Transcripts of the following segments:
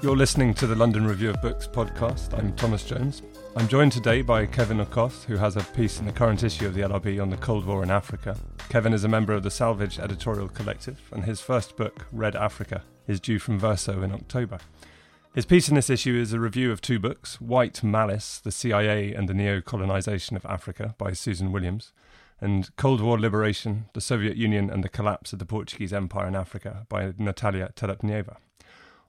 You're listening to the London Review of Books podcast. I'm Thomas Jones. I'm joined today by Kevin Okoth, who has a piece in the current issue of the LRB on the Cold War in Africa. Kevin is a member of the Salvage Editorial Collective, and his first book, Red Africa, is due from Verso in October. His piece in this issue is a review of two books White Malice, The CIA and the Neo Colonization of Africa by Susan Williams, and Cold War Liberation, The Soviet Union and the Collapse of the Portuguese Empire in Africa by Natalia Telepneva.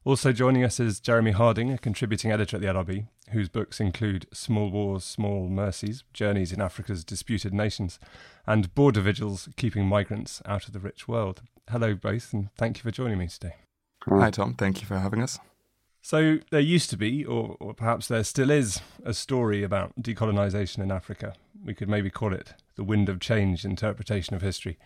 Also joining us is Jeremy Harding, a contributing editor at the LRB, whose books include Small Wars, Small Mercies, Journeys in Africa's Disputed Nations, and Border Vigils, Keeping Migrants Out of the Rich World. Hello, both, and thank you for joining me today. Hi, Tom. Thank you for having us. So, there used to be, or, or perhaps there still is, a story about decolonisation in Africa. We could maybe call it the wind of change interpretation of history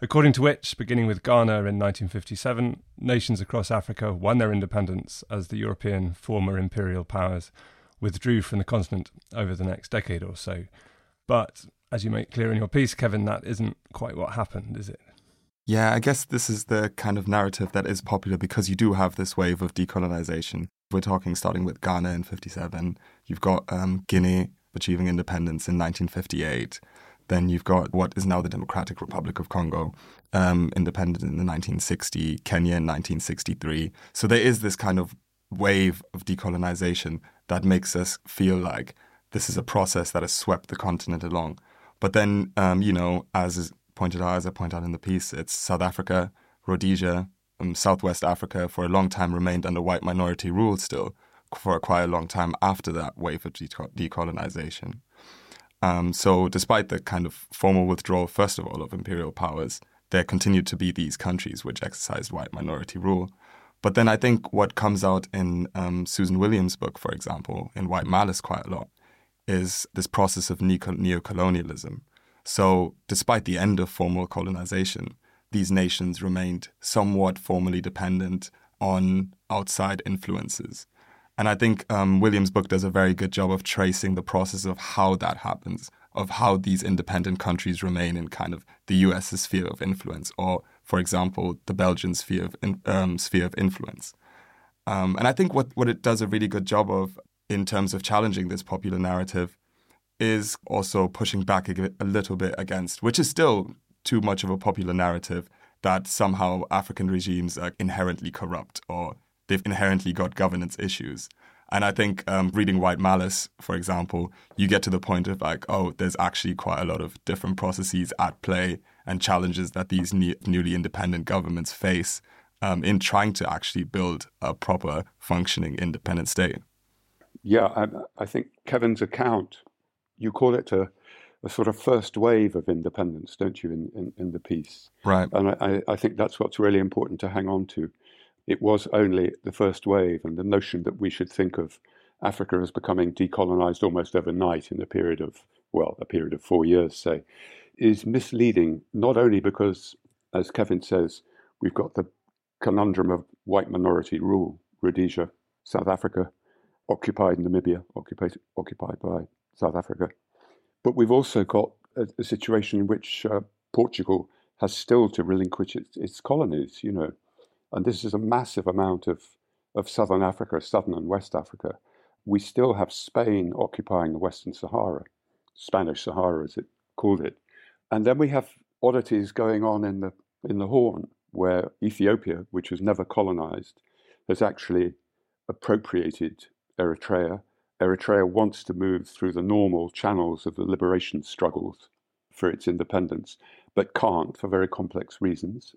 according to which, beginning with Ghana in 1957, nations across Africa won their independence as the European former imperial powers withdrew from the continent over the next decade or so. But as you make clear in your piece, Kevin, that isn't quite what happened, is it? Yeah, I guess this is the kind of narrative that is popular because you do have this wave of decolonization. We're talking starting with Ghana in 57. You've got um, Guinea achieving independence in 1958. Then you've got what is now the Democratic Republic of Congo, um, independent in the 1960, Kenya in 1963. So there is this kind of wave of decolonization that makes us feel like this is a process that has swept the continent along. But then, um, you know, as is pointed out, as I point out in the piece, it's South Africa, Rhodesia, um, Southwest Africa for a long time remained under white minority rule still for quite a long time after that wave of decolonization. Um, so, despite the kind of formal withdrawal, first of all, of imperial powers, there continued to be these countries which exercised white minority rule. But then I think what comes out in um, Susan Williams' book, for example, in White Malice quite a lot, is this process of neo-colonialism. So, despite the end of formal colonization, these nations remained somewhat formally dependent on outside influences. And I think um, Williams' book does a very good job of tracing the process of how that happens, of how these independent countries remain in kind of the US's sphere of influence, or, for example, the Belgian sphere of, in, um, sphere of influence. Um, and I think what, what it does a really good job of in terms of challenging this popular narrative is also pushing back a, a little bit against, which is still too much of a popular narrative, that somehow African regimes are inherently corrupt or they've inherently got governance issues. And I think um, reading White Malice, for example, you get to the point of like, oh, there's actually quite a lot of different processes at play and challenges that these ne- newly independent governments face um, in trying to actually build a proper functioning independent state. Yeah, I, I think Kevin's account, you call it a, a, sort of first wave of independence, don't you, in, in, in the piece? Right. And I, I think that's what's really important to hang on to it was only the first wave, and the notion that we should think of Africa as becoming decolonized almost overnight in a period of, well, a period of four years, say, is misleading, not only because, as Kevin says, we've got the conundrum of white minority rule, Rhodesia, South Africa, occupied Namibia, occupied, occupied by South Africa. But we've also got a, a situation in which uh, Portugal has still to relinquish its, its colonies, you know. And this is a massive amount of, of southern Africa, southern and West Africa. We still have Spain occupying the Western Sahara, Spanish Sahara as it called it. And then we have oddities going on in the, in the Horn, where Ethiopia, which was never colonized, has actually appropriated Eritrea. Eritrea wants to move through the normal channels of the liberation struggles for its independence, but can't for very complex reasons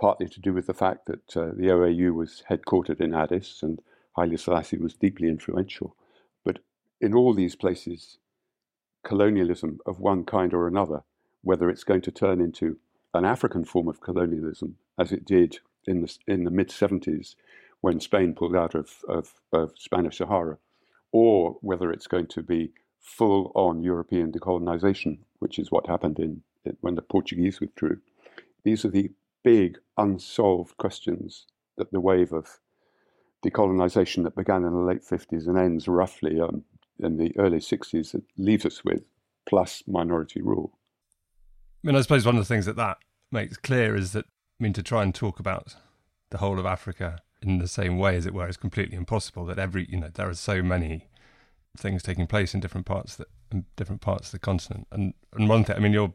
partly to do with the fact that uh, the OAU was headquartered in Addis and Haile Selassie was deeply influential. But in all these places, colonialism of one kind or another, whether it's going to turn into an African form of colonialism, as it did in the, in the mid 70s when Spain pulled out of, of, of Spanish Sahara, or whether it's going to be full on European decolonization, which is what happened in, when the Portuguese withdrew. These are the big unsolved questions that the wave of decolonization that began in the late 50s and ends roughly um, in the early 60s that leaves us with, plus minority rule. I mean, I suppose one of the things that that makes clear is that, I mean, to try and talk about the whole of Africa in the same way, as it were, is completely impossible. That every, you know, there are so many things taking place in different parts that in different parts of the continent. And and one thing, I mean, your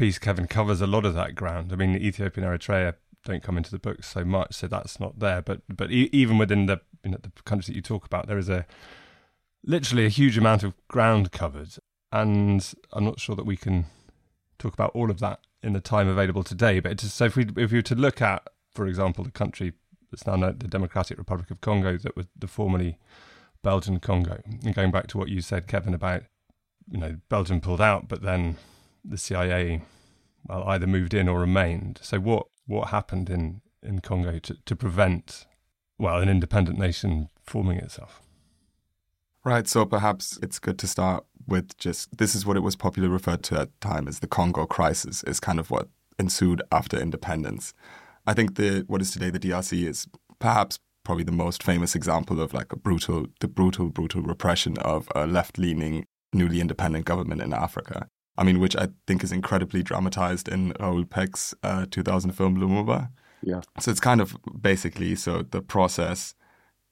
piece, Kevin, covers a lot of that ground. I mean, Ethiopia and Eritrea don't come into the book so much, so that's not there. But but e- even within the you know the countries that you talk about, there is a literally a huge amount of ground covered, and I'm not sure that we can talk about all of that in the time available today. But so if we if we were to look at, for example, the country that's now the Democratic Republic of Congo, that was the formerly Belgian Congo, and going back to what you said, Kevin, about you know Belgium pulled out, but then the CIA well either moved in or remained. So what what happened in in Congo to, to prevent well an independent nation forming itself? Right. So perhaps it's good to start with just this is what it was popularly referred to at the time as the Congo crisis, is kind of what ensued after independence. I think the what is today the DRC is perhaps probably the most famous example of like a brutal, the brutal, brutal repression of a left-leaning, newly independent government in Africa. I mean, which I think is incredibly dramatized in Raoul Peck's uh, 2000 film Lumumba. Yeah. So it's kind of basically so the process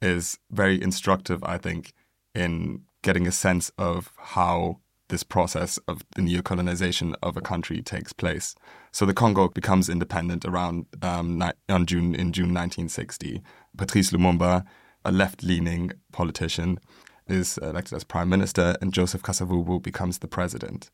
is very instructive, I think, in getting a sense of how this process of the neocolonization of a country takes place. So the Congo becomes independent around um, on June in June 1960. Patrice Lumumba, a left-leaning politician, is elected as prime minister, and Joseph Kasavubu becomes the president.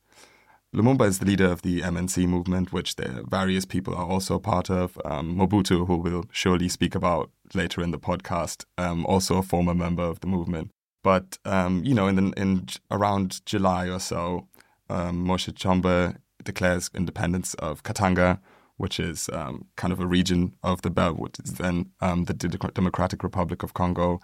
Lumumba is the leader of the MNC movement, which the various people are also part of. Um, Mobutu, who we'll surely speak about later in the podcast, um, also a former member of the movement. But um, you know, in, the, in around July or so, um, Moïse Tshombe declares independence of Katanga, which is um, kind of a region of the Bel, which is then um, the Democratic Republic of Congo.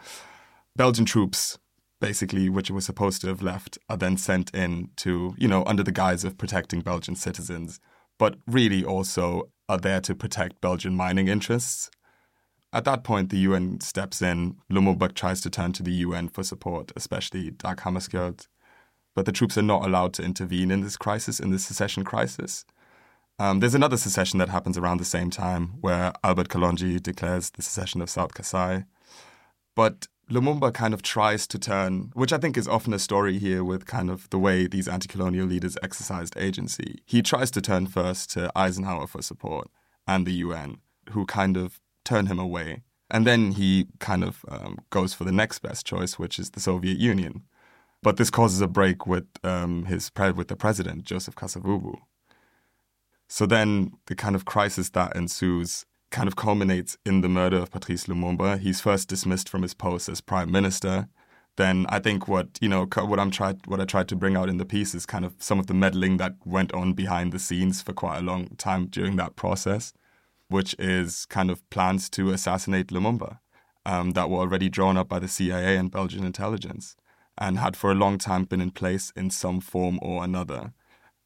Belgian troops, basically, which were supposed to have left, are then sent in to, you know, under the guise of protecting Belgian citizens, but really also are there to protect Belgian mining interests. At that point, the UN steps in. Lumumba tries to turn to the UN for support, especially Dag Hammarskjöld. But the troops are not allowed to intervene in this crisis, in this secession crisis. Um, there's another secession that happens around the same time where Albert Kalonji declares the secession of South Kasai. But Lumumba kind of tries to turn, which I think is often a story here with kind of the way these anti colonial leaders exercised agency. He tries to turn first to Eisenhower for support and the UN, who kind of turn him away. And then he kind of um, goes for the next best choice, which is the Soviet Union. But this causes a break with um, his with the president, Joseph Kasavubu. So then the kind of crisis that ensues kind of culminates in the murder of Patrice Lumumba. He's first dismissed from his post as prime minister. Then I think what you know what I'm tried what I tried to bring out in the piece is kind of some of the meddling that went on behind the scenes for quite a long time during that process which is kind of plans to assassinate Lumumba um, that were already drawn up by the CIA and Belgian intelligence and had for a long time been in place in some form or another.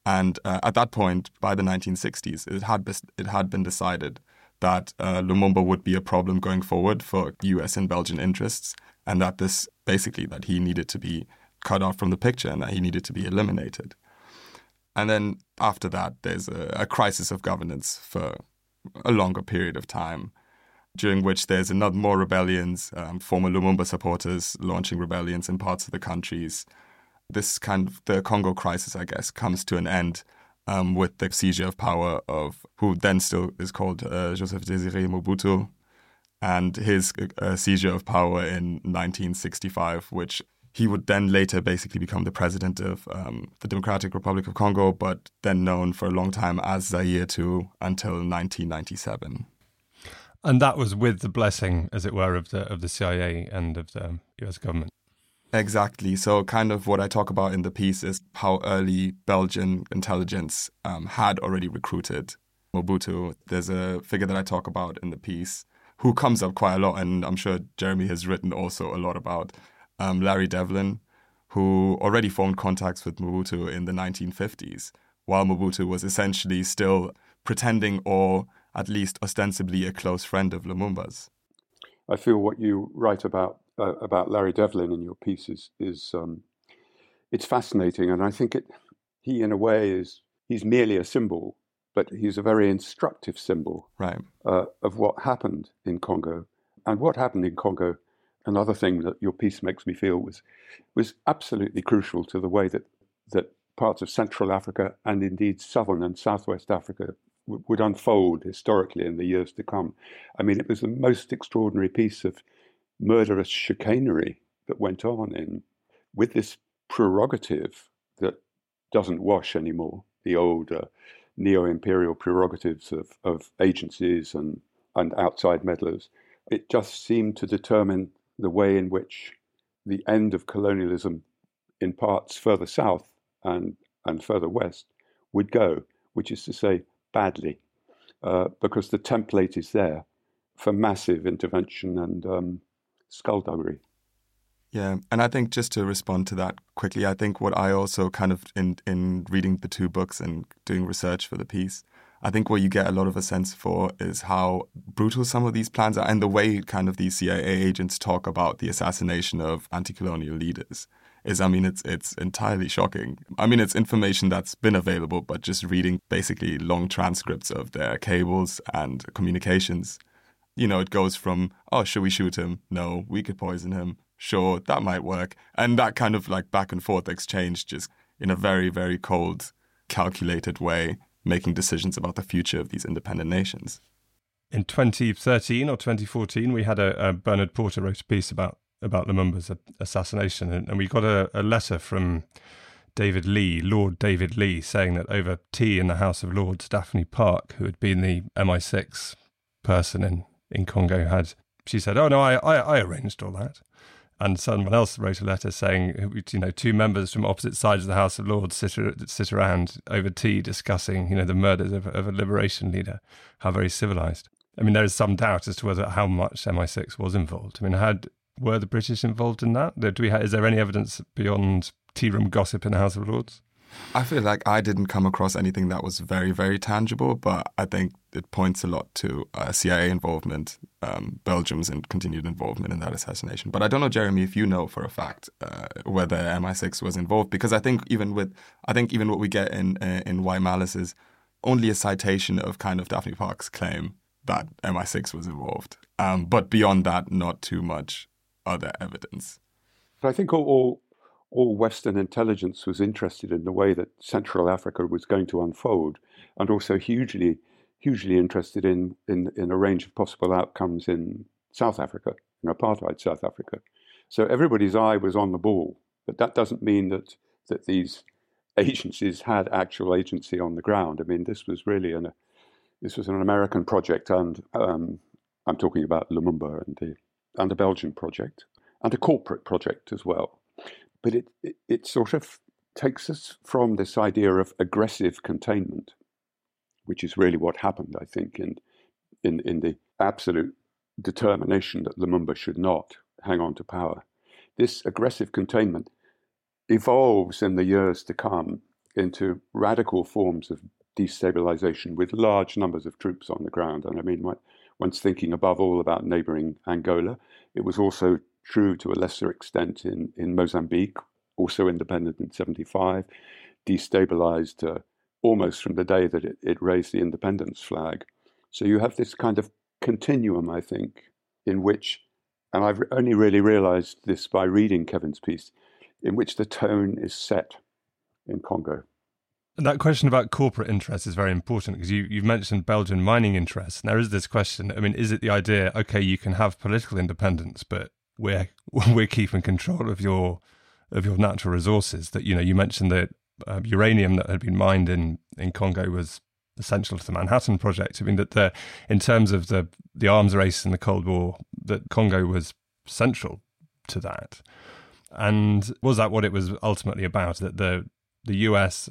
And uh, at that point, by the 1960s, it had, it had been decided that uh, Lumumba would be a problem going forward for US and Belgian interests, and that this basically that he needed to be cut off from the picture and that he needed to be eliminated. And then after that, there's a, a crisis of governance for a longer period of time, during which there's another more rebellions, um, former Lumumba supporters launching rebellions in parts of the countries. This kind of the Congo crisis, I guess, comes to an end um, with the seizure of power of who then still is called uh, Joseph Désiré Mobutu, and his uh, seizure of power in 1965, which he would then later basically become the president of um, the Democratic Republic of Congo, but then known for a long time as Zaire too until 1997. And that was with the blessing, as it were, of the of the CIA and of the U.S. government. Exactly. So, kind of what I talk about in the piece is how early Belgian intelligence um, had already recruited Mobutu. There's a figure that I talk about in the piece who comes up quite a lot, and I'm sure Jeremy has written also a lot about um, Larry Devlin, who already formed contacts with Mobutu in the 1950s, while Mobutu was essentially still pretending or at least ostensibly a close friend of Lumumba's. I feel what you write about uh, about Larry Devlin in your piece is is um, it's fascinating, and I think it he in a way is he's merely a symbol, but he's a very instructive symbol right. uh, of what happened in Congo, and what happened in Congo. Another thing that your piece makes me feel was was absolutely crucial to the way that that parts of Central Africa and indeed Southern and Southwest Africa would unfold historically in the years to come. I mean, it was the most extraordinary piece of murderous chicanery that went on in with this prerogative that doesn't wash anymore. The old uh, neo-imperial prerogatives of, of agencies and, and outside meddlers. It just seemed to determine the way in which the end of colonialism in parts further south and, and further west would go, which is to say, badly uh, because the template is there for massive intervention and um, skullduggery. Yeah, and I think just to respond to that quickly, I think what I also kind of in in reading the two books and doing research for the piece, I think what you get a lot of a sense for is how brutal some of these plans are and the way kind of these CIA agents talk about the assassination of anti-colonial leaders is I mean it's it's entirely shocking. I mean it's information that's been available, but just reading basically long transcripts of their cables and communications, you know, it goes from oh should we shoot him? No, we could poison him. Sure, that might work, and that kind of like back and forth exchange just in a very very cold, calculated way, making decisions about the future of these independent nations. In 2013 or 2014, we had a, a Bernard Porter wrote a piece about about Lumumba's assassination, and we got a, a letter from David Lea, Lord David Lea, saying that over tea in the House of Lords, Daphne Park, who had been the MI6 person in, in Congo, had she said, "Oh no, I, I, I arranged all that." And someone else wrote a letter saying, you know, two members from opposite sides of the House of Lords sit, sit around over tea discussing, you know, the murders of, of a liberation leader. How very civilized. I mean, there is some doubt as to whether how much MI6 was involved. I mean, had were the British involved in that? Do we ha- is there any evidence beyond tea room gossip in the House of Lords? I feel like I didn't come across anything that was very, very tangible, but I think it points a lot to uh, CIA involvement, um, Belgium's and continued involvement in that assassination. But I don't know, Jeremy, if you know for a fact uh, whether MI6 was involved, because I think even with, I think even what we get in uh, in White Malice is only a citation of kind of Daphne Park's claim that MI6 was involved, um, but beyond that, not too much other evidence. But I think all, all, all Western intelligence was interested in the way that Central Africa was going to unfold, and also hugely, hugely interested in, in, in a range of possible outcomes in South Africa, in apartheid South Africa. So everybody's eye was on the ball, but that doesn't mean that that these agencies had actual agency on the ground. I mean, this was really an this was an American project, and um, I'm talking about Lumumba and the and a Belgian project and a corporate project as well. But it, it, it sort of takes us from this idea of aggressive containment, which is really what happened, I think, in, in, in the absolute determination that Lumumba should not hang on to power. This aggressive containment evolves in the years to come into radical forms of destabilization with large numbers of troops on the ground. And I mean, one's thinking above all about neighboring Angola. It was also true to a lesser extent in, in Mozambique, also independent in 75, destabilized uh, almost from the day that it, it raised the independence flag. So you have this kind of continuum, I think, in which, and I've only really realized this by reading Kevin's piece, in which the tone is set in Congo. And that question about corporate interests is very important because you, you've mentioned Belgian mining interests. And there is this question. I mean, is it the idea, okay, you can have political independence, but we're we're keeping control of your of your natural resources? That you know, you mentioned that uh, uranium that had been mined in in Congo was essential to the Manhattan Project. I mean, that the in terms of the the arms race in the Cold War, that Congo was central to that. And was that what it was ultimately about? That the the US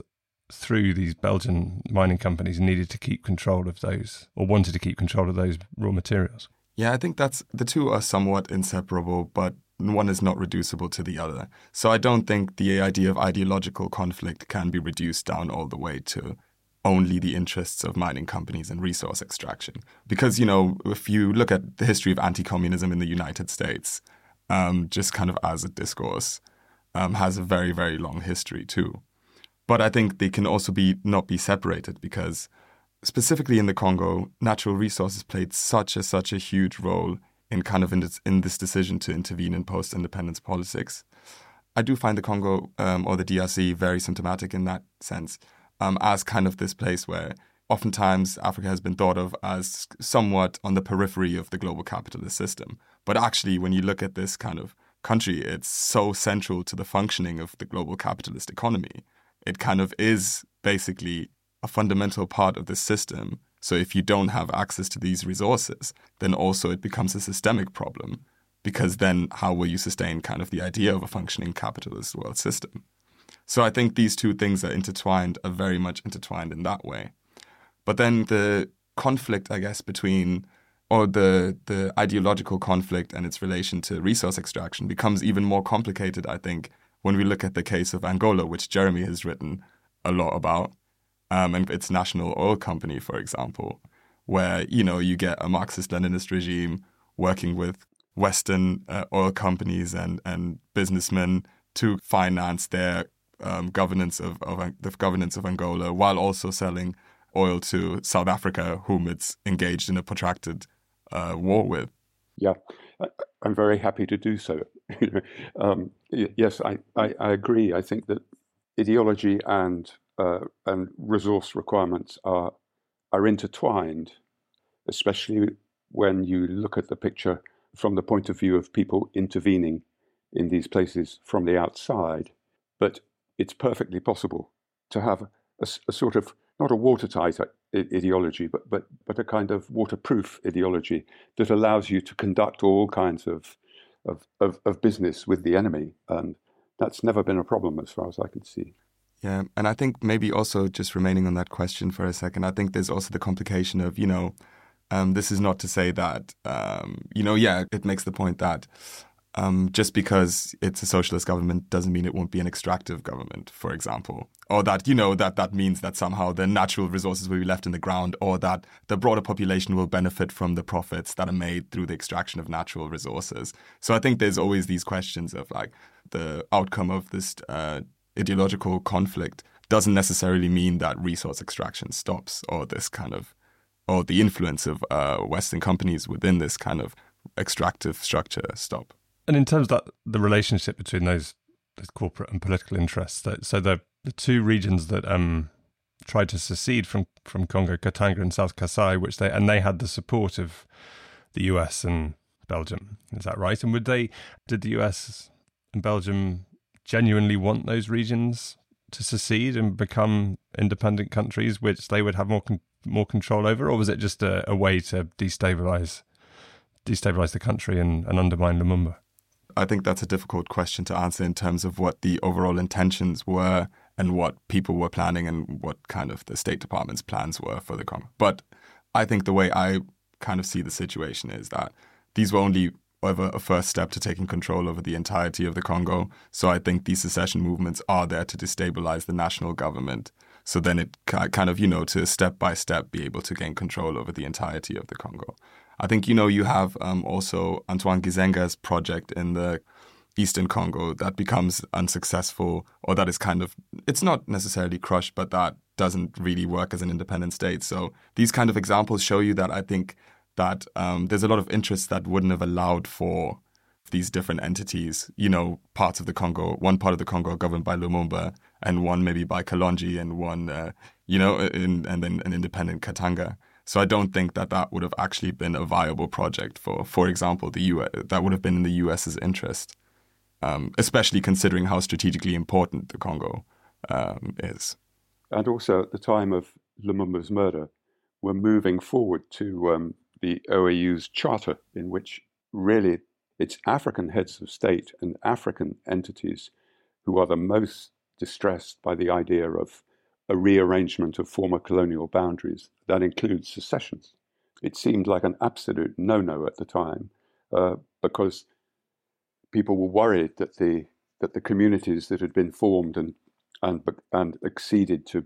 through these Belgian mining companies needed to keep control of those or wanted to keep control of those raw materials. Yeah, I think that's the two are somewhat inseparable, but one is not reducible to the other. So I don't think the idea of ideological conflict can be reduced down all the way to only the interests of mining companies and resource extraction. Because, you know, if you look at the history of anti communism in the United States, um, just kind of as a discourse, um, has a very, very long history too. But I think they can also be not be separated because specifically in the Congo, natural resources played such a such a huge role in kind of in this, in this decision to intervene in post-independence politics. I do find the Congo um, or the DRC very symptomatic in that sense, um, as kind of this place where oftentimes Africa has been thought of as somewhat on the periphery of the global capitalist system. But actually, when you look at this kind of country, it's so central to the functioning of the global capitalist economy it kind of is basically a fundamental part of the system. So if you don't have access to these resources, then also it becomes a systemic problem because then how will you sustain kind of the idea of a functioning capitalist world system? So I think these two things are intertwined, are very much intertwined in that way. But then the conflict, I guess, between or the the ideological conflict and its relation to resource extraction becomes even more complicated, I think, when we look at the case of Angola, which Jeremy has written a lot about, um, and its national oil company, for example, where you know you get a Marxist-Leninist regime working with Western uh, oil companies and and businessmen to finance their um, governance of, of the governance of Angola, while also selling oil to South Africa, whom it's engaged in a protracted uh, war with. Yeah, I'm very happy to do so. um, yes, I, I, I, agree. I think that ideology and uh, and resource requirements are are intertwined, especially when you look at the picture from the point of view of people intervening in these places from the outside. But it's perfectly possible to have a, a sort of not a watertight ideology, but, but, but a kind of waterproof ideology that allows you to conduct all kinds of, of, of, of business with the enemy. And that's never been a problem as far as I can see. Yeah, and I think maybe also just remaining on that question for a second, I think there's also the complication of, you know, um, this is not to say that, um, you know, yeah, it makes the point that um, just because it's a socialist government doesn't mean it won't be an extractive government, for example, or that you know that that means that somehow the natural resources will be left in the ground, or that the broader population will benefit from the profits that are made through the extraction of natural resources. So I think there's always these questions of like the outcome of this uh, ideological conflict doesn't necessarily mean that resource extraction stops, or this kind of, or the influence of uh, Western companies within this kind of extractive structure stop. And in terms of that, the relationship between those, those corporate and political interests, that, so the the two regions that um, tried to secede from from Congo, Katanga and South Kasai, which they and they had the support of the US and Belgium. Is that right? And would they did the US and Belgium genuinely want those regions to secede and become independent countries, which they would have more con- more control over, or was it just a, a way to destabilize destabilize the country and, and undermine Lumumba? I think that's a difficult question to answer in terms of what the overall intentions were and what people were planning and what kind of the State Department's plans were for the Congo. But I think the way I kind of see the situation is that these were only ever a first step to taking control over the entirety of the Congo. So I think these secession movements are there to destabilize the national government. So then it kind of, you know, to step by step be able to gain control over the entirety of the Congo. I think you know you have um, also Antoine Gizenga's project in the Eastern Congo that becomes unsuccessful, or that is kind of it's not necessarily crushed, but that doesn't really work as an independent state. So these kind of examples show you that I think that um, there's a lot of interests that wouldn't have allowed for these different entities. You know, parts of the Congo, one part of the Congo governed by Lumumba, and one maybe by Kalonji, and one, uh, you know, in, and then an independent Katanga. So I don't think that that would have actually been a viable project for, for example, the U.S. That would have been in the U.S.'s interest, um, especially considering how strategically important the Congo um, is. And also at the time of Lumumba's murder, we're moving forward to um, the OAU's charter, in which really it's African heads of state and African entities who are the most distressed by the idea of a rearrangement of former colonial boundaries that includes secessions. It seemed like an absolute no no at the time uh, because people were worried that the that the communities that had been formed and and and acceded to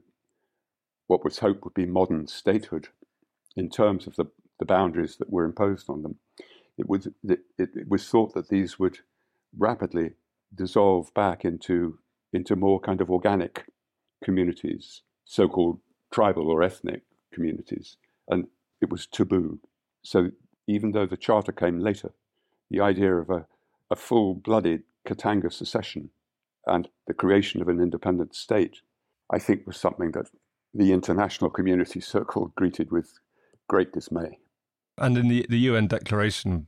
what was hoped would be modern statehood in terms of the, the boundaries that were imposed on them. It was it, it was thought that these would rapidly dissolve back into into more kind of organic communities, so-called tribal or ethnic communities, and it was taboo. So even though the charter came later, the idea of a, a full-blooded Katanga secession and the creation of an independent state, I think was something that the international community circle greeted with great dismay. And in the, the UN declaration,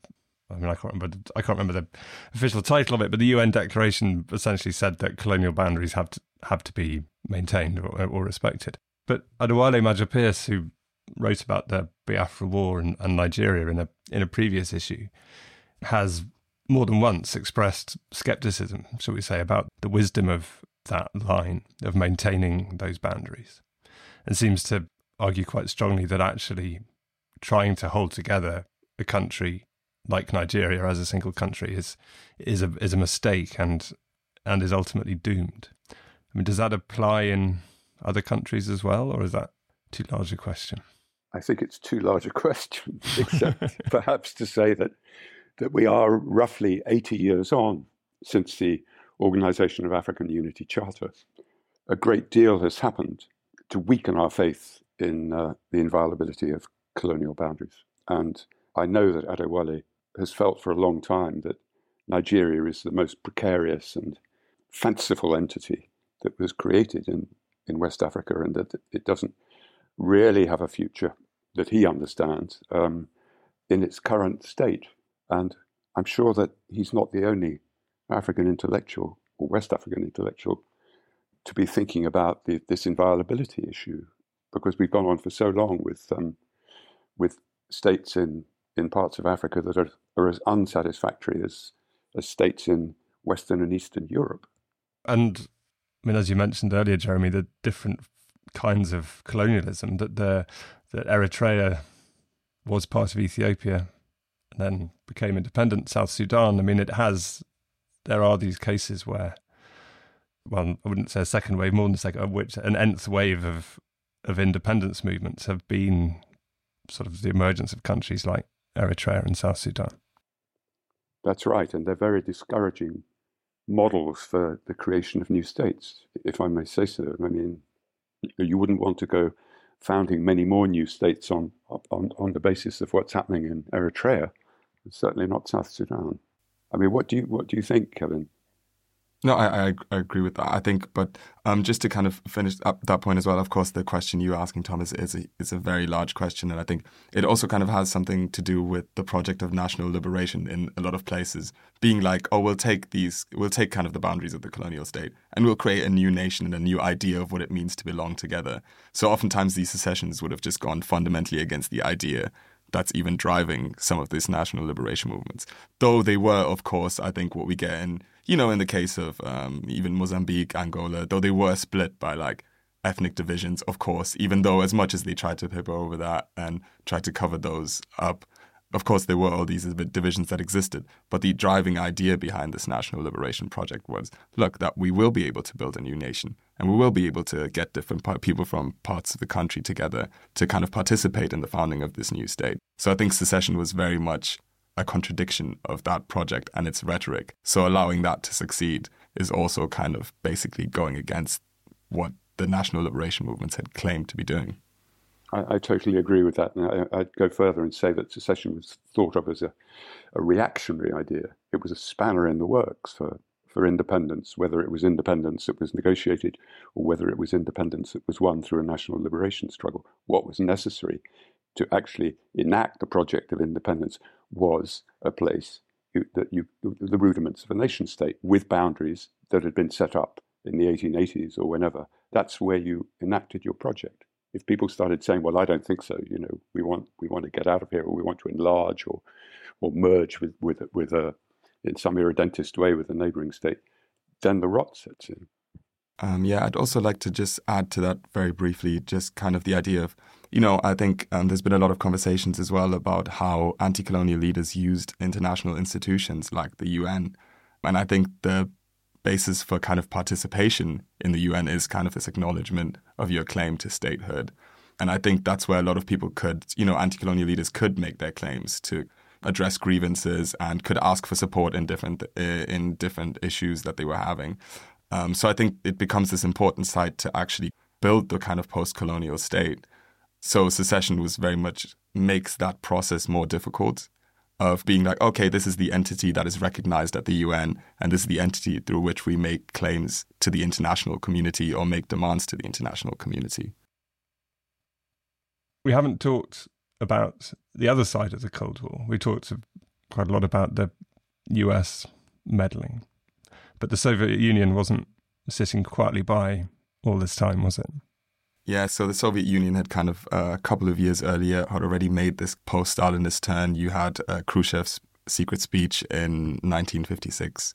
I mean, I can't remember. I can't remember the official title of it, but the UN declaration essentially said that colonial boundaries have to have to be maintained or, or respected. But Adewale Maja-Pearce, who wrote about the Biafra War and, and Nigeria in a in a previous issue, has more than once expressed skepticism, shall we say, about the wisdom of that line of maintaining those boundaries, and seems to argue quite strongly that actually trying to hold together a country like Nigeria as a single country is is a is a mistake and and is ultimately doomed. I mean, does that apply in other countries as well, or is that too large a question? I think it's too large a question, except perhaps to say that that we are roughly 80 years on since the Organization of African Unity Charter. A great deal has happened to weaken our faith in uh, the inviolability of colonial boundaries. And I know that Adewale has felt for a long time that Nigeria is the most precarious and fanciful entity that was created in, in West Africa and that it doesn't really have a future that he understands um, in its current state. And I'm sure that he's not the only African intellectual or West African intellectual to be thinking about the, this inviolability issue because we've gone on for so long with um, with states in, in parts of Africa that are, are as unsatisfactory as, as states in Western and Eastern Europe. And I mean, as you mentioned earlier, Jeremy, the different kinds of colonialism that the that Eritrea was part of Ethiopia and then became independent. South Sudan. I mean, it has. There are these cases where, well, I wouldn't say a second wave, more than a second, which an nth wave of of independence movements have been sort of the emergence of countries like Eritrea and South Sudan. That's right, and they're very discouraging models for the creation of new states, if I may say so. I mean, you wouldn't want to go founding many more new states on on, on the basis of what's happening in Eritrea, certainly not South Sudan. I mean, what do you what do you think, Kevin? No, I, I, I agree with that. I think, but um, just to kind of finish up that point as well. Of course, the question you're asking, Thomas, is a, is a very large question, and I think it also kind of has something to do with the project of national liberation in a lot of places, being like, oh, we'll take these, we'll take kind of the boundaries of the colonial state, and we'll create a new nation and a new idea of what it means to belong together. So oftentimes these secessions would have just gone fundamentally against the idea that's even driving some of these national liberation movements. Though they were, of course, I think what we get in you know, in the case of um, even Mozambique, Angola, though they were split by like ethnic divisions, of course, even though as much as they tried to paper over that and try to cover those up, of course, there were all these divisions that existed. But the driving idea behind this national liberation project was look, that we will be able to build a new nation and we will be able to get different people from parts of the country together to kind of participate in the founding of this new state. So I think secession was very much a contradiction of that project and its rhetoric. So allowing that to succeed is also kind of basically going against what the national liberation movements had claimed to be doing. I, I totally agree with that. And I, would go further and say that secession was thought of as a, a reactionary idea. It was a spanner in the works for, for independence, whether it was independence that was negotiated or whether it was independence that was won through a national liberation struggle. What was necessary to actually enact the project of independence was a place you, that you, the rudiments of a nation state with boundaries that had been set up in the 1880s or whenever. That's where you enacted your project. If people started saying, "Well, I don't think so," you know, we want we want to get out of here, or we want to enlarge, or or merge with with with a in some irredentist way with a neighboring state, then the rot sets in. Um, yeah, I'd also like to just add to that very briefly, just kind of the idea of, you know, I think um, there's been a lot of conversations as well about how anti colonial leaders used international institutions like the UN. And I think the basis for kind of participation in the UN is kind of this acknowledgement of your claim to statehood. And I think that's where a lot of people could, you know, anti colonial leaders could make their claims to address grievances and could ask for support in different uh, in different issues that they were having. Um, so I think it becomes this important site to actually build the kind of post-colonial state. So secession was very much makes that process more difficult of being like, okay, this is the entity that is recognized at the UN, and this is the entity through which we make claims to the international community or make demands to the international community. We haven't talked about the other side of the Cold War. We talked quite a lot about the US meddling. But the Soviet Union wasn't sitting quietly by all this time, was it? Yeah, so the Soviet Union had kind of uh, a couple of years earlier had already made this post Stalinist turn. You had uh, Khrushchev's secret speech in 1956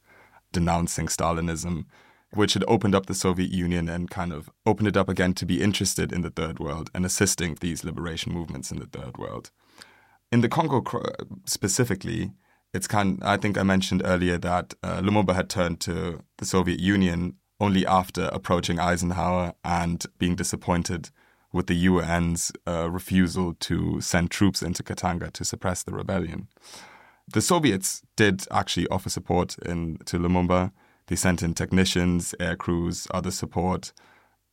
denouncing Stalinism, which had opened up the Soviet Union and kind of opened it up again to be interested in the third world and assisting these liberation movements in the third world. In the Congo specifically, it's kind. I think I mentioned earlier that uh, Lumumba had turned to the Soviet Union only after approaching Eisenhower and being disappointed with the UN's uh, refusal to send troops into Katanga to suppress the rebellion. The Soviets did actually offer support in, to Lumumba. They sent in technicians, air crews, other support,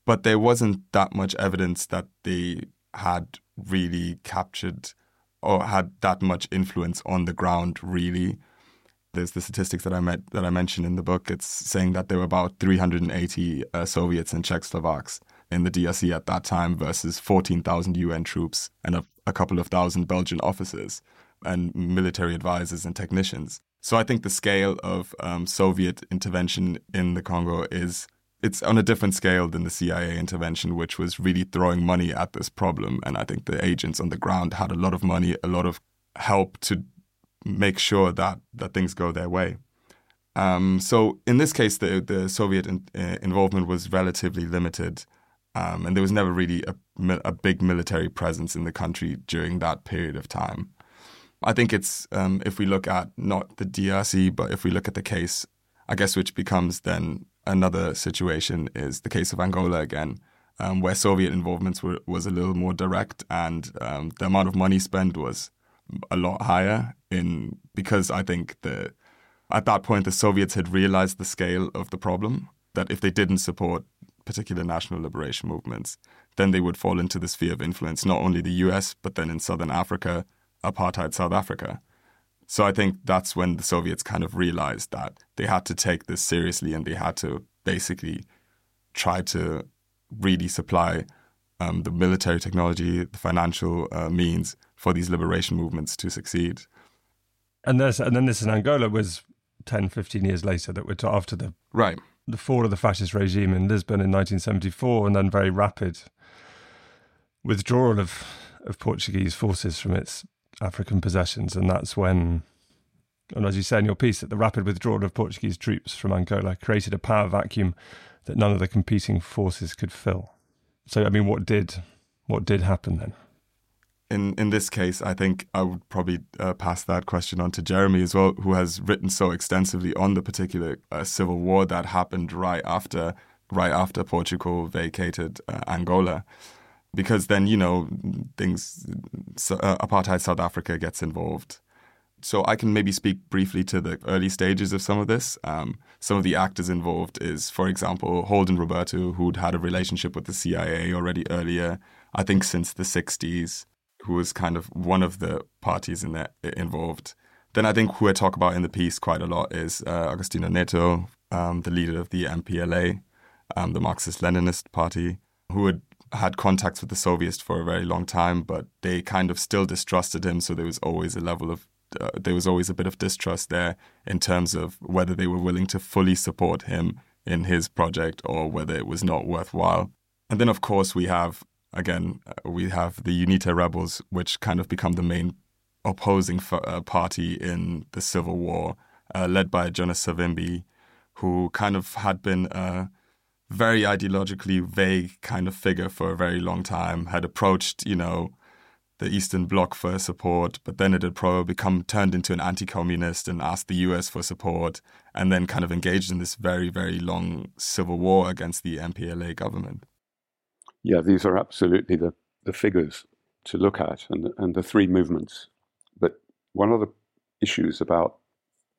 but there wasn't that much evidence that they had really captured or had that much influence on the ground really. There's the statistics that I met that I mentioned in the book. It's saying that there were about 380 uh, Soviets and Czechoslovaks in the DRC at that time versus 14,000 UN troops and a, a couple of thousand Belgian officers and military advisors and technicians. So I think the scale of um, Soviet intervention in the Congo is it's on a different scale than the CIA intervention, which was really throwing money at this problem. And I think the agents on the ground had a lot of money, a lot of help to make sure that, that things go their way. Um, so in this case, the, the Soviet in, uh, involvement was relatively limited. Um, and there was never really a, a, big military presence in the country during that period of time. I think it's, um, if we look at not the DRC, but if we look at the case, I guess, which becomes then another situation is the case of Angola again, um, where Soviet involvement were, was a little more direct, and um, the amount of money spent was a lot higher. In because I think that at that point the Soviets had realized the scale of the problem. That if they didn't support particular national liberation movements, then they would fall into the sphere of influence, not only the U.S. but then in Southern Africa, apartheid South Africa. So I think that's when the Soviets kind of realized that they had to take this seriously and they had to basically try to really supply um, the military technology, the financial uh, means for these liberation movements to succeed. And this, and then this in Angola was 10, 15 years later that we're to, after the right the fall of the fascist regime in Lisbon in 1974, and then very rapid withdrawal of of Portuguese forces from its African possessions, and that's when, and as you say in your piece, that the rapid withdrawal of Portuguese troops from Angola created a power vacuum that none of the competing forces could fill. So, I mean, what did what did happen then? In in this case, I think I would probably uh, pass that question on to Jeremy as well, who has written so extensively on the particular uh, civil war that happened right after right after Portugal vacated uh, Angola. Because then you know things uh, apartheid south africa gets involved. So i can maybe speak briefly to the early stages of some of this. Um, some of the actors involved is for example holden roberto who'd had a relationship with the cia already earlier. I think since the 60s who was kind of one of the parties in that involved then i think who i talk about in the piece quite a lot is uh, agostinho neto um, the leader of the mpla um, the marxist-leninist party who had had contacts with the Soviets for a very long time, but they kind of still distrusted him. So there was always a level of uh, there was always a bit of distrust there in terms of whether they were willing to fully support him in his project or whether it was not worthwhile. And then, of course, we have again uh, we have the UNITA rebels, which kind of become the main opposing uh, party in the civil war. uh, led by Jonas Savimbi, who kind of had been a very ideologically vague kind of figure for a very long time, had approached, you know, the Eastern Bloc for support, but then it had probably become turned into an anti-communist and asked the US for support, and then kind of engaged in this very, very long civil war against the MPLA government. Yeah, these are absolutely the, the figures to look at and, and the three movements. But one of the issues about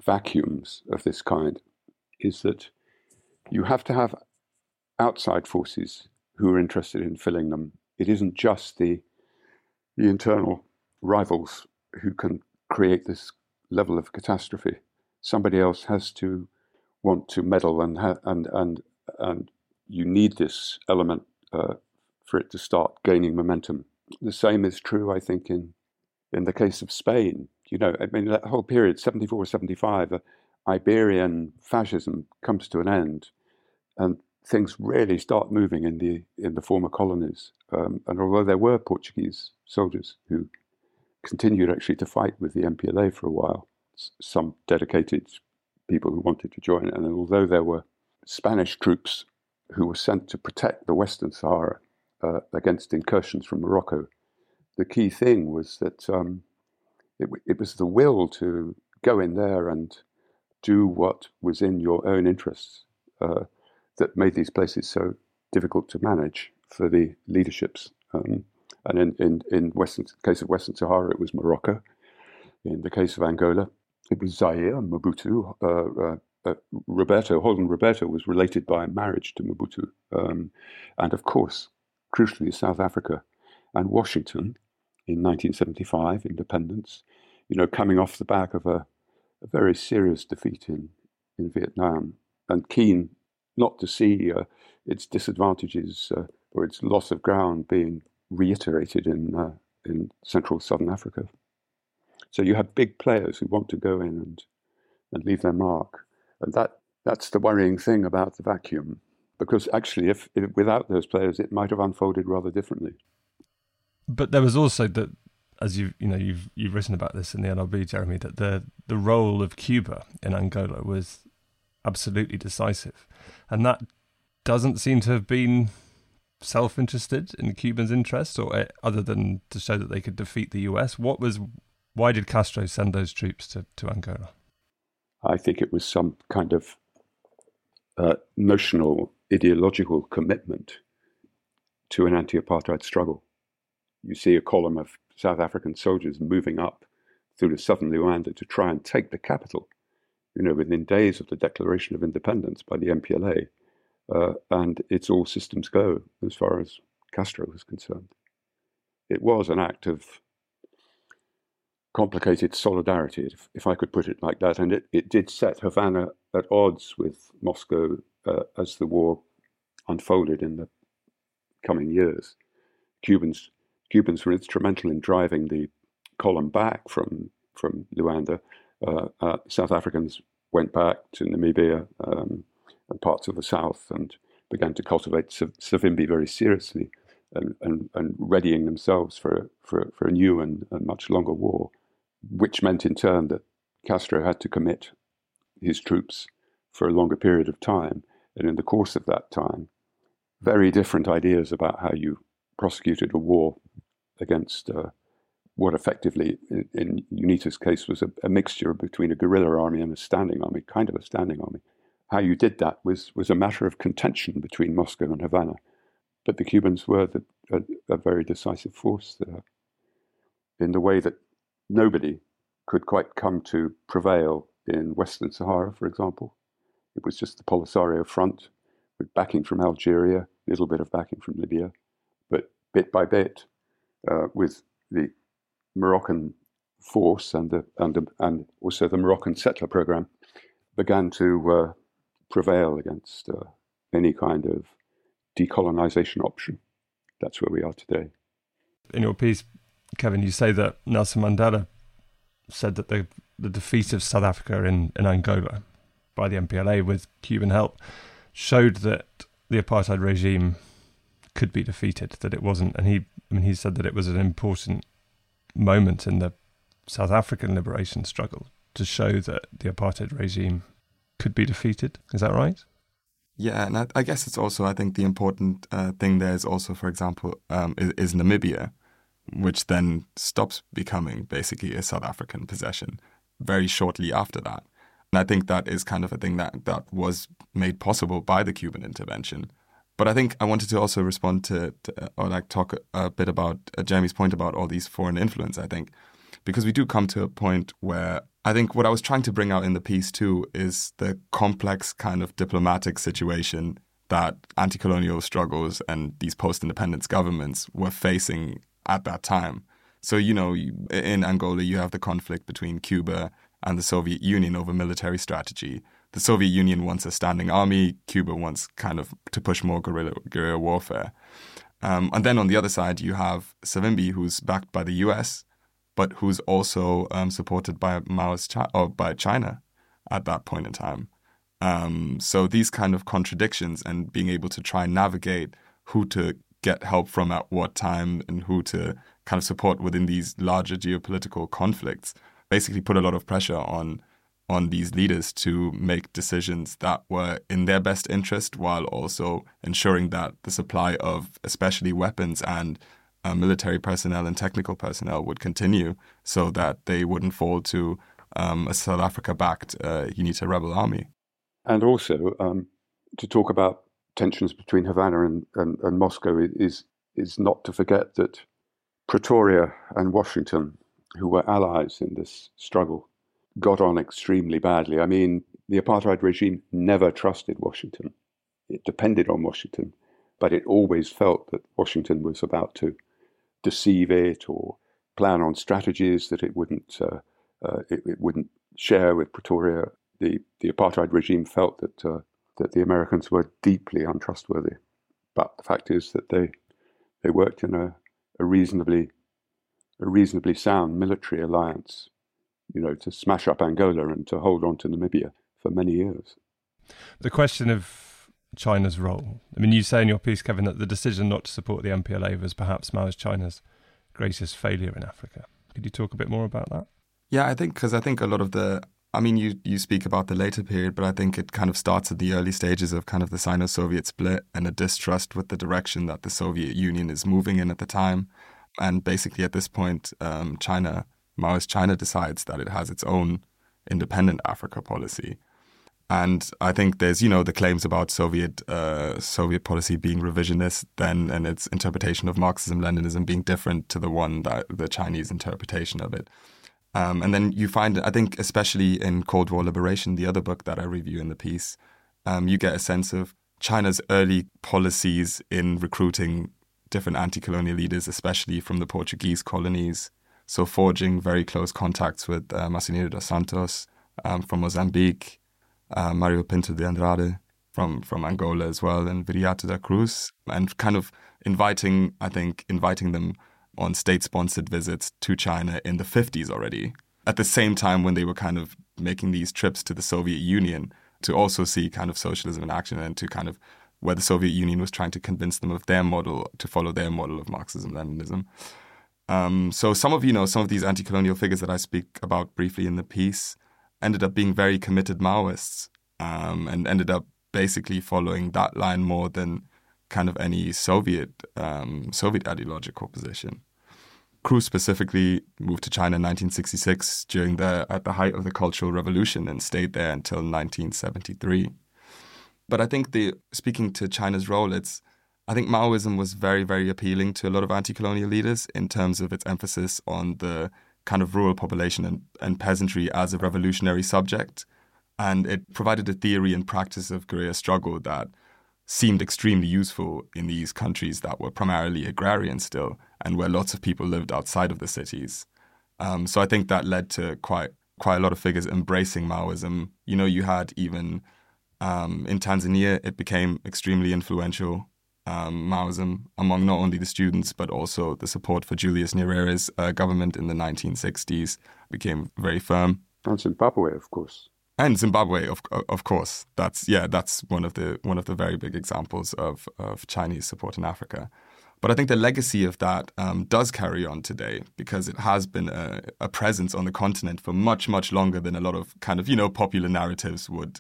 vacuums of this kind is that you have to have outside forces who are interested in filling them. It isn't just the the internal rivals who can create this level of catastrophe. Somebody else has to want to meddle, and ha- and and and you need this element uh, for it to start gaining momentum. The same is true, I think, in in the case of Spain. You know, I mean, that whole period, 74, 75, uh, Iberian fascism comes to an end, and things really start moving in the in the former colonies. Um, and although there were Portuguese soldiers who continued actually to fight with the MPLA for a while, some dedicated people who wanted to join, and although there were Spanish troops who were sent to protect the Western Sahara uh, against incursions from Morocco, the key thing was that um, it, it was the will to go in there and do what was in your own interests. Uh, that made these places so difficult to manage for the leaderships. Um, and in, in, in Western case of Western Sahara, it was Morocco. In the case of Angola, it was Zaire, Mobutu. Uh, uh, uh, Roberto, Holden Roberto was related by marriage to Mobutu. Um, and of course, crucially, South Africa and Washington in 1975, independence, you know, coming off the back of a, a very serious defeat in, in Vietnam and keen not to see uh, its disadvantages uh, or its loss of ground being reiterated in uh, in Central Southern Africa. So you have big players who want to go in and and leave their mark, and that that's the worrying thing about the vacuum, because actually, if, if without those players, it might have unfolded rather differently. But there was also that as you you know you've you've written about this in the LRB, Jeremy, that the the role of Cuba in Angola was absolutely decisive. And that doesn't seem to have been self interested in Cubans' interest, or eh, other than to show that they could defeat the US. What was why did Castro send those troops to, to Angola? I think it was some kind of uh, notional ideological commitment to an anti apartheid struggle. You see a column of South African soldiers moving up through the southern Luanda to try and take the capital you know, within days of the declaration of independence by the MPLA. Uh, and it's all systems go as far as Castro was concerned. It was an act of complicated solidarity, if, if I could put it like that. And it, it did set Havana at odds with Moscow uh, as the war unfolded in the coming years. Cubans, Cubans were instrumental in driving the column back from, from Luanda uh, uh, South Africans went back to Namibia um, and parts of the south and began to cultivate Savimbi very seriously and, and, and, readying themselves for, for, for a new and, and much longer war, which meant in turn that Castro had to commit his troops for a longer period of time. And in the course of that time, very different ideas about how you prosecuted a war against uh, what effectively, in, in UNITA's case, was a, a, mixture between a guerrilla army and a standing army, kind of a standing army. How you did that was, was a matter of contention between Moscow and Havana. But the Cubans were the, a, a very decisive force there in the way that nobody could quite come to prevail in Western Sahara, for example. It was just the Polisario front with backing from Algeria, a little bit of backing from Libya, but bit by bit, uh, with the Moroccan force and the, and, the, and also the Moroccan settler program began to uh, prevail against uh, any kind of decolonization option. That's where we are today. In your piece, Kevin, you say that Nelson Mandela said that the, the defeat of South Africa in, in Angola by the MPLA with Cuban help showed that the apartheid regime could be defeated, that it wasn't, and he, I mean, he said that it was an important moment in the South African liberation struggle. to show that the apartheid regime could be defeated. Is that right? Yeah, and I, I guess it's also I think the important uh, thing there is also, for example, um, is, is Namibia, which then stops becoming basically a South African possession very shortly after that. And I think that is kind of a thing that, that was made possible by the Cuban intervention. But I think I wanted to also respond to, to or like talk a, bit about uh, Jeremy's point about all these foreign influence. I think because we do come to a point where I think what I was trying to bring out in the piece too is the complex kind of diplomatic situation that anti colonial struggles and these post independence governments were facing at that time. So, you know, in Angola, you have the conflict between Cuba and the Soviet Union over military strategy. The Soviet Union wants a standing army, Cuba wants kind of to push more guerrilla, guerrilla warfare. Um, and then on the other side, you have Savimbi, who's backed by the US but who's also um, supported by Maoist Chi- or by China at that point in time. Um, so these kind of contradictions and being able to try and navigate who to get help from at what time and who to kind of support within these larger geopolitical conflicts basically put a lot of pressure on on these leaders to make decisions that were in their best interest while also ensuring that the supply of especially weapons and uh, military personnel and technical personnel would continue so that they wouldn't fall to um, a South Africa backed uh, UNITA rebel army. And also um, to talk about tensions between Havana and, and, and, Moscow is, is not to forget that Pretoria and Washington, who were allies in this struggle, got on extremely badly. I mean, the apartheid regime never trusted Washington. It depended on Washington, but it always felt that Washington was about to deceive it or plan on strategies that it wouldn't uh, uh, it, it, wouldn't share with Pretoria. The the apartheid regime felt that uh, that the Americans were deeply untrustworthy, but the fact is that they they worked in a, a reasonably a reasonably sound military alliance, you know, to smash up Angola and to hold on to Namibia for many years. The question of China's role? I mean, you say in your piece, Kevin, that the decision not to support the MPLA was perhaps Maoist China's greatest failure in Africa. Could you talk a bit more about that? Yeah, I think because I think a lot of the, I mean, you you speak about the later period, but I think it kind of starts at the early stages of kind of the Sino-Soviet split and a distrust with the direction that the Soviet Union is moving in at the time, and basically at this point, um, China, Maoist China, decides that it has its own independent Africa policy and I think there's, you know, the claims about Soviet uh, Soviet policy being revisionist then and its interpretation of Marxism Leninism being different to the one that the Chinese interpretation of it. Um, and then you find, I think, especially in Cold War Liberation, the other book that I review in the piece, um, you get a sense of China's early policies in recruiting different anti colonial leaders, especially from the Portuguese colonies. So, forging very close contacts with uh, dos Santos um, from Mozambique, uh, Mario Pinto de Andrade from from Angola as well, and Viriato da Cruz, and kind of inviting, I think, inviting them on state-sponsored visits to China in the 50s already. At the same time, when they were kind of making these trips to the Soviet Union to also see kind of socialism in action and to kind of where the Soviet Union was trying to convince them of their model to follow their model of Marxism Leninism. Um, so some of you know some of these anti-colonial figures that I speak about briefly in the piece ended up being very committed Maoists um, and ended up basically following that line more than kind of any Soviet um, Soviet ideological position. Cruz specifically moved to China in 1966 during the at the height of the Cultural Revolution and stayed there until 1973. But I think the speaking to China's role, it's I think Maoism was very very appealing to a lot of anti-colonial leaders in terms of its emphasis on the kind of rural population and, and peasantry as a revolutionary subject. And it provided a theory and practice of guerrilla struggle that seemed extremely useful in these countries that were primarily agrarian still and where lots of people lived outside of the cities. Um, so I think that led to quite quite a lot of figures embracing Maoism. You know, you had even um, in Tanzania, it became extremely influential um, Maoism among not only the students but also the support for Julius Nyerere's uh, government in the 1960s became very firm. And Zimbabwe, of course. And Zimbabwe, of of course. That's yeah, that's one of the one of the very big examples of of Chinese support in Africa. But I think the legacy of that um, does carry on today because it has been a, a, presence on the continent for much, much longer than a lot of kind of, you know, popular narratives would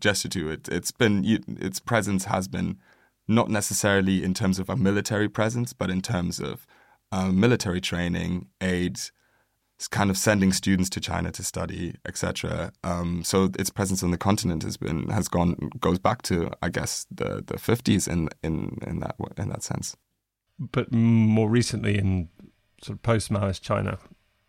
gesture to. It, it's been, its presence has been not necessarily in terms of a military presence, but in terms of um, military training, aid, kind of sending students to China to study, etc. Um, so its presence on the continent has been has gone goes back to I guess the the fifties in in in that in that sense. But more recently, in sort of post Maoist China,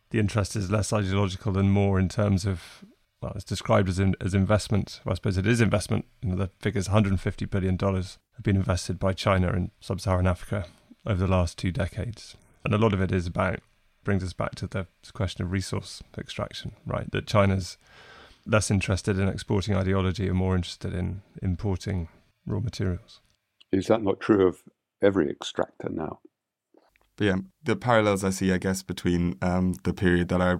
the interest is less ideological and more in terms of well, it's described as in, as investment. Well, I suppose it is investment. You know, the figures 150 billion dollars have been invested by China in sub-Saharan Africa over the last two decades, and a lot of it is about brings us back to the question of resource extraction, right? That China's less interested in exporting ideology and more interested in importing raw materials. Is that not true of every extractor now? But yeah, the parallels I see, I guess, between um, the period that I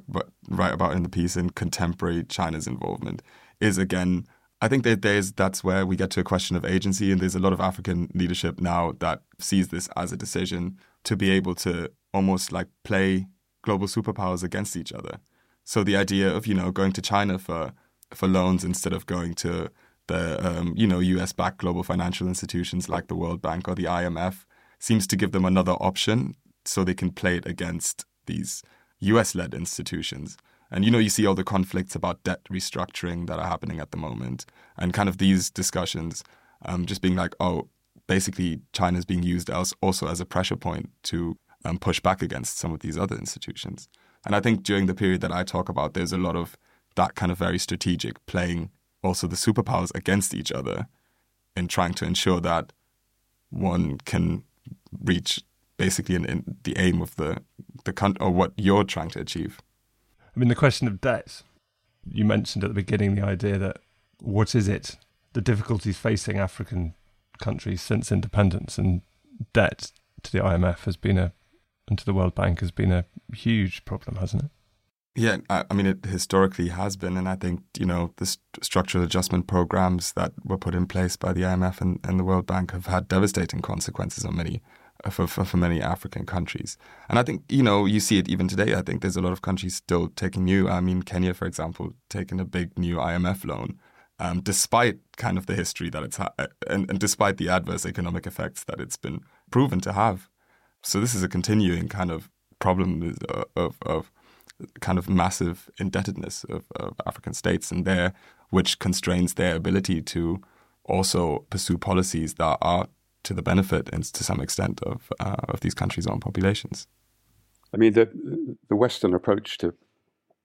write about in the piece and contemporary China's involvement is again, I think that there's that's where we get to a question of agency, and there's a lot of African leadership now that sees this as a decision to be able to almost like play global superpowers against each other. So the idea of you know going to China for for loans instead of going to the um, you know U.S. backed global financial institutions like the World Bank or the IMF seems to give them another option, so they can play it against these U.S. led institutions. And you know, you see all the conflicts about debt restructuring that are happening at the moment, and kind of these discussions, um, just being like, oh, basically China is being used as also as a pressure point to um, push back against some of these other institutions. And I think during the period that I talk about, there's a lot of that kind of very strategic playing also the superpowers against each other in trying to ensure that one can reach basically the aim of the the country or what you're trying to achieve. I mean, the question of debt. You mentioned at the beginning the idea that what is it? The difficulties facing African countries since independence and debt to the IMF has been a and to the World Bank has been a huge problem, hasn't it? Yeah, I mean, it historically has been. And I think, you know, the st- structural adjustment programs that were put in place by the IMF and, and the World Bank have had devastating consequences on many, for, for, for many African countries. And I think, you know, you see it even today. I think there's a lot of countries still taking new, I mean, Kenya, for example, taking a big new IMF loan. Um, despite kind of the history that it's had, and, and despite the adverse economic effects that it's been proven to have. So this is a continuing kind of problem of, of, of kind of massive indebtedness of, of African states and there, which constrains their ability to also pursue policies that are to the benefit and to some extent of uh, of these countries' own populations. I mean, the the Western approach to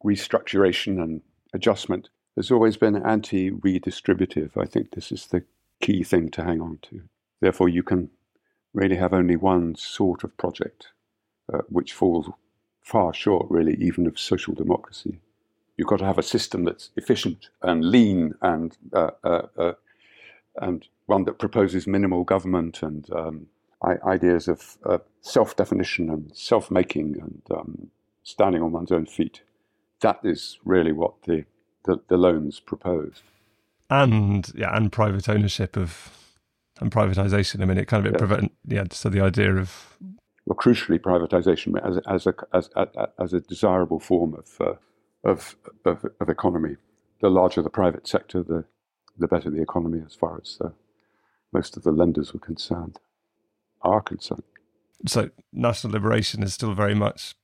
restructuration and adjustment has always been anti-redistributive. I think this is the key thing to hang on to. Therefore, you can really have only one sort of project, uh, which falls far short, really, even of social democracy. You've got to have a system that's efficient and lean and uh, uh, uh and one that proposes minimal government and um, ideas of uh, self-definition and self-making and um, standing on one's own feet. That is really what the, the, the loans propose. And yeah, and private ownership of and privatization. I mean, it kind of it yeah. prevent yeah. So the idea of well, crucially, privatization as as a as, as, as a desirable form of, uh, of, of of economy. The larger the private sector, the the better the economy, as far as uh, most of the lenders were concerned, are concerned. So, national liberation is still very much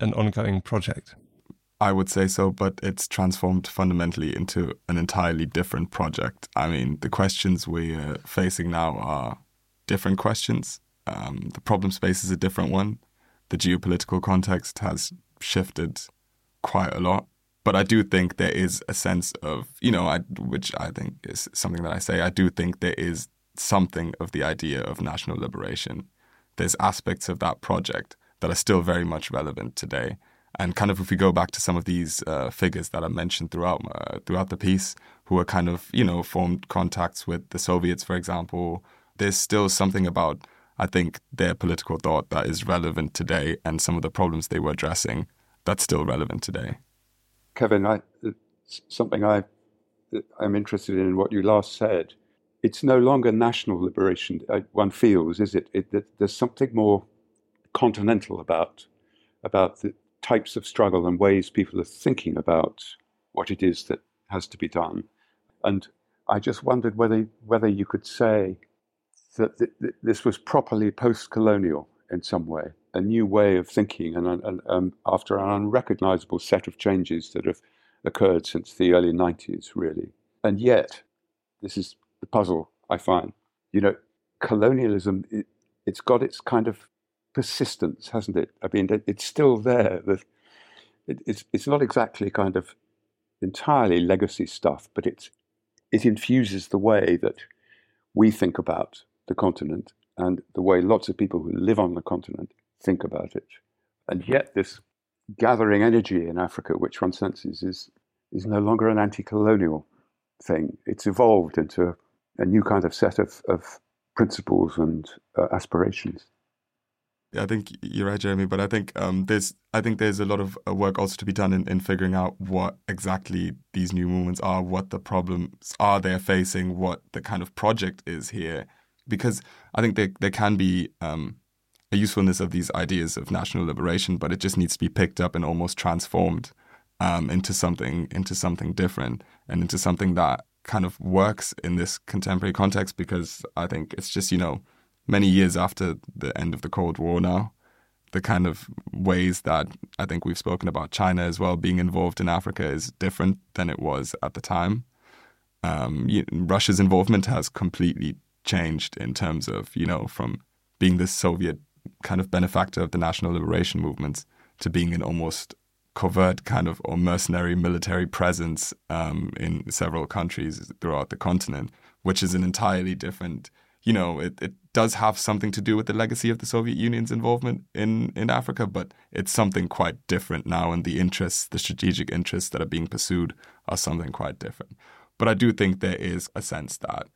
an ongoing project. I would say so, but it's transformed fundamentally into an entirely different project. I mean, the questions we're facing now are different questions. Um, the problem space is a different one. The geopolitical context has shifted quite a lot. But I do think there is a sense of, you know, I, which I think is something that I say, I do think there is something of the idea of national liberation. There's aspects of that project that are still very much relevant today. And kind of if we go back to some of these uh, figures that are mentioned throughout uh, throughout the piece, who are kind of you know formed contacts with the Soviets, for example, there's still something about I think their political thought that is relevant today, and some of the problems they were addressing that's still relevant today. Kevin, I, something I I'm interested in what you last said. it's no longer national liberation. Uh, one feels, is it? it, there's something more continental about about the types of struggle and ways people are thinking about what it is that has to be done. And I just wondered whether whether you could say that th- th- this was properly post-colonial in some way, a new way of thinking, and, and um, after an unrecognizable set of changes that have occurred since the early 90s, really. And yet, this is the puzzle I find. You know, colonialism, it, has got its kind of persistence, hasn't it? I mean, it, it's still there. The, it, it's, it's not exactly kind of entirely legacy stuff, but it's, it infuses the way that we think about the continent and the way lots of people who live on the continent think about it. And yet, this gathering energy in Africa, which one senses, is, is no longer an anti colonial thing. It's evolved into a new kind of set of, of principles and uh, aspirations. I think you're right, Jeremy. But I think um, there's I think there's a lot of uh, work also to be done in, in figuring out what exactly these new movements are, what the problems are they're facing, what the kind of project is here, because I think there there can be um, a usefulness of these ideas of national liberation, but it just needs to be picked up and almost transformed um, into something into something different and into something that kind of works in this contemporary context. Because I think it's just you know many years after the end of the Cold War now, the kind of ways that I think we've spoken about China as well being involved in Africa is different than it was at the time. Um, Russia's involvement has completely changed in terms of you know from being this Soviet kind of benefactor of the national liberation movements to being an almost covert kind of or mercenary military presence um, in several countries throughout the continent, which is an entirely different you know, it, it does have something to do with the legacy of the Soviet Union's involvement in, in Africa, but it's something quite different now, and the interests, the strategic interests that are being pursued are something quite different. But I do think there is a sense that,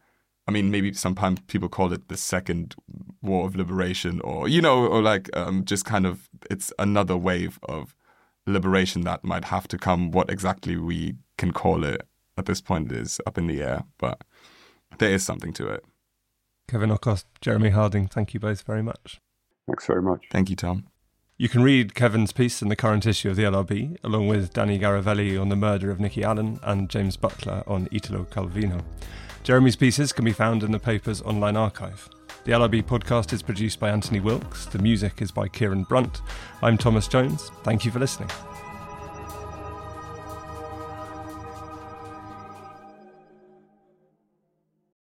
I mean, maybe sometimes people call it the second war of liberation, or, you know, or like um, just kind of, it's another wave of liberation that might have to come. What exactly we can call it at this point is up in the air, but there is something to it. Kevin Okoth, Jeremy Harding, thank you both very much. Thanks very much. Thank you, Tom. You can read Kevin's piece in the current issue of the LRB, along with Dani Garavelli on the murder of Nikki Allan and James Butler on Italo Calvino. Jeremy's pieces can be found in the paper's online archive. The LRB podcast is produced by Anthony Wilks. The music is by Kieran Brunt. I'm Thomas Jones. Thank you for listening.